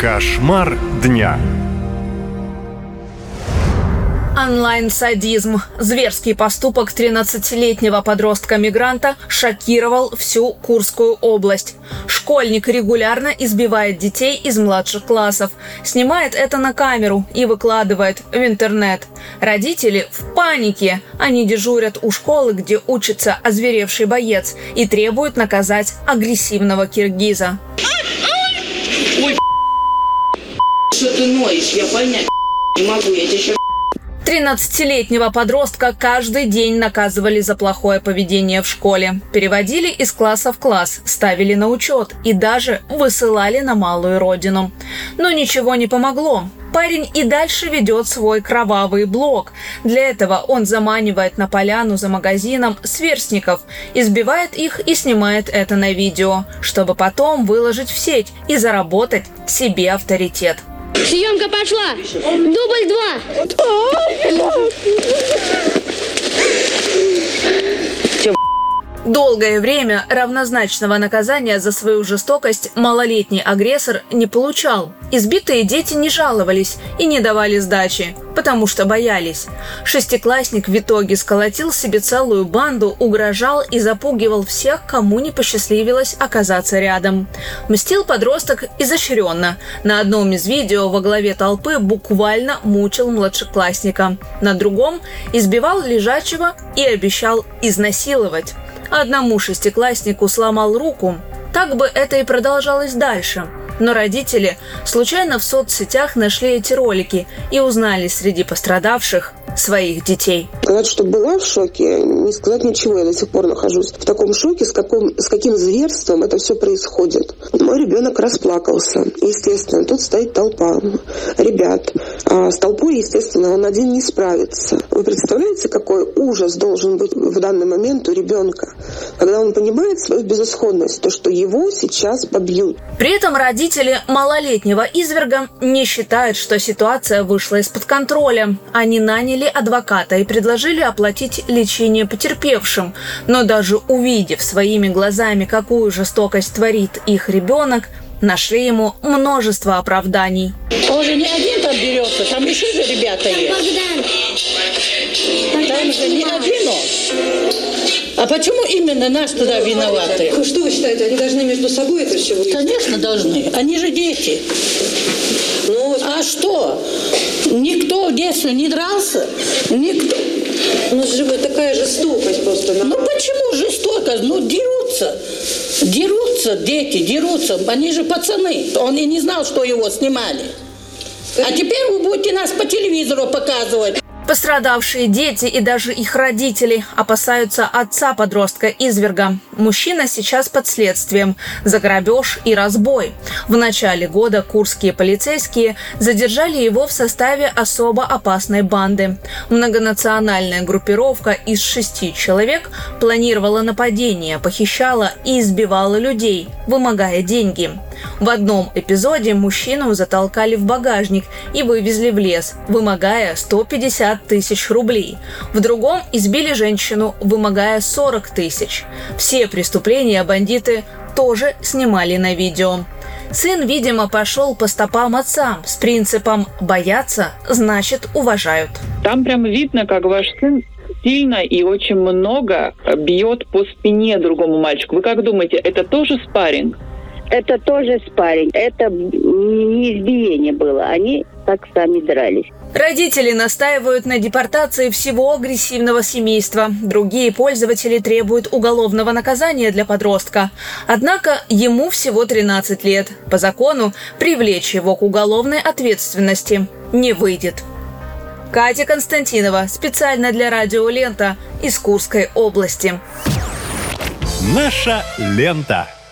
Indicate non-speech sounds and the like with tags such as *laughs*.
Кошмар дня. Онлайн-садизм. Зверский поступок 13-летнего подростка-мигранта шокировал всю Курскую область. Школьник регулярно избивает детей из младших классов, снимает это на камеру и выкладывает в интернет. Родители в панике. Они дежурят у школы, где учится озверевший боец, и требуют наказать агрессивного киргиза. Что ты ноешь? Я понять *laughs* не могу. Я тебе сейчас 13-летнего подростка каждый день наказывали за плохое поведение в школе. Переводили из класса в класс, ставили на учет и даже высылали на малую родину. Но ничего не помогло. Парень и дальше ведет свой кровавый блог. Для этого он заманивает на поляну за магазином сверстников, избивает их и снимает это на видео, чтобы потом выложить в сеть и заработать себе авторитет. Съемка пошла. Дубль два. Долгое время равнозначного наказания за свою жестокость малолетний агрессор не получал. Избитые дети не жаловались и не давали сдачи, потому что боялись. Шестиклассник в итоге сколотил себе целую банду, угрожал и запугивал всех, кому не посчастливилось оказаться рядом. Мстил подросток изощренно. На одном из видео во главе толпы буквально мучил младшеклассника. На другом избивал лежачего и обещал изнасиловать. Одному шестикласснику сломал руку. Так бы это и продолжалось дальше. Но родители случайно в соцсетях нашли эти ролики и узнали среди пострадавших своих детей. Сказать, что была в шоке, не сказать ничего. Я до сих пор нахожусь в таком шоке, с, каком, с каким зверством это все происходит. Мой ребенок расплакался. Естественно, тут стоит толпа ребят. А с толпой, естественно, он один не справится. Вы представляете, какой ужас должен быть в данный момент у ребенка, когда он понимает свою безысходность, то, что его сейчас побьют. При этом родители малолетнего изверга не считают, что ситуация вышла из-под контроля. Они наняли адвоката и предложили оплатить лечение потерпевшим. Но даже увидев своими глазами, какую жестокость творит их ребенок, нашли ему множество оправданий. Он же не один там берется, там еще же ребята есть. Там же не один он. А почему именно нас туда виноваты? Ну, Что вы считаете, они должны между собой это все выяснить? Конечно, должны. Они же дети. Ну, А что? Никто в детстве не дрался? Никто. у нас же такая жестокость просто. Ну почему жестокость? Ну дерутся. Дерутся дети, дерутся. Они же пацаны. Он и не знал, что его снимали. А теперь вы будете нас по телевизору показывать. Пострадавшие дети и даже их родители опасаются отца подростка изверга. Мужчина сейчас под следствием за грабеж и разбой. В начале года курские полицейские задержали его в составе особо опасной банды. Многонациональная группировка из шести человек планировала нападение, похищала и избивала людей, вымогая деньги. В одном эпизоде мужчину затолкали в багажник и вывезли в лес, вымогая 150 тысяч рублей. В другом избили женщину, вымогая 40 тысяч. Все преступления бандиты тоже снимали на видео. Сын, видимо, пошел по стопам отца с принципом «боятся, значит уважают». Там прям видно, как ваш сын сильно и очень много бьет по спине другому мальчику. Вы как думаете, это тоже спарринг? Это тоже спарень. Это не избиение было. Они так сами дрались. Родители настаивают на депортации всего агрессивного семейства. Другие пользователи требуют уголовного наказания для подростка. Однако ему всего 13 лет. По закону привлечь его к уголовной ответственности не выйдет. Катя Константинова специально для радио «Лента» из Курской области. Наша лента.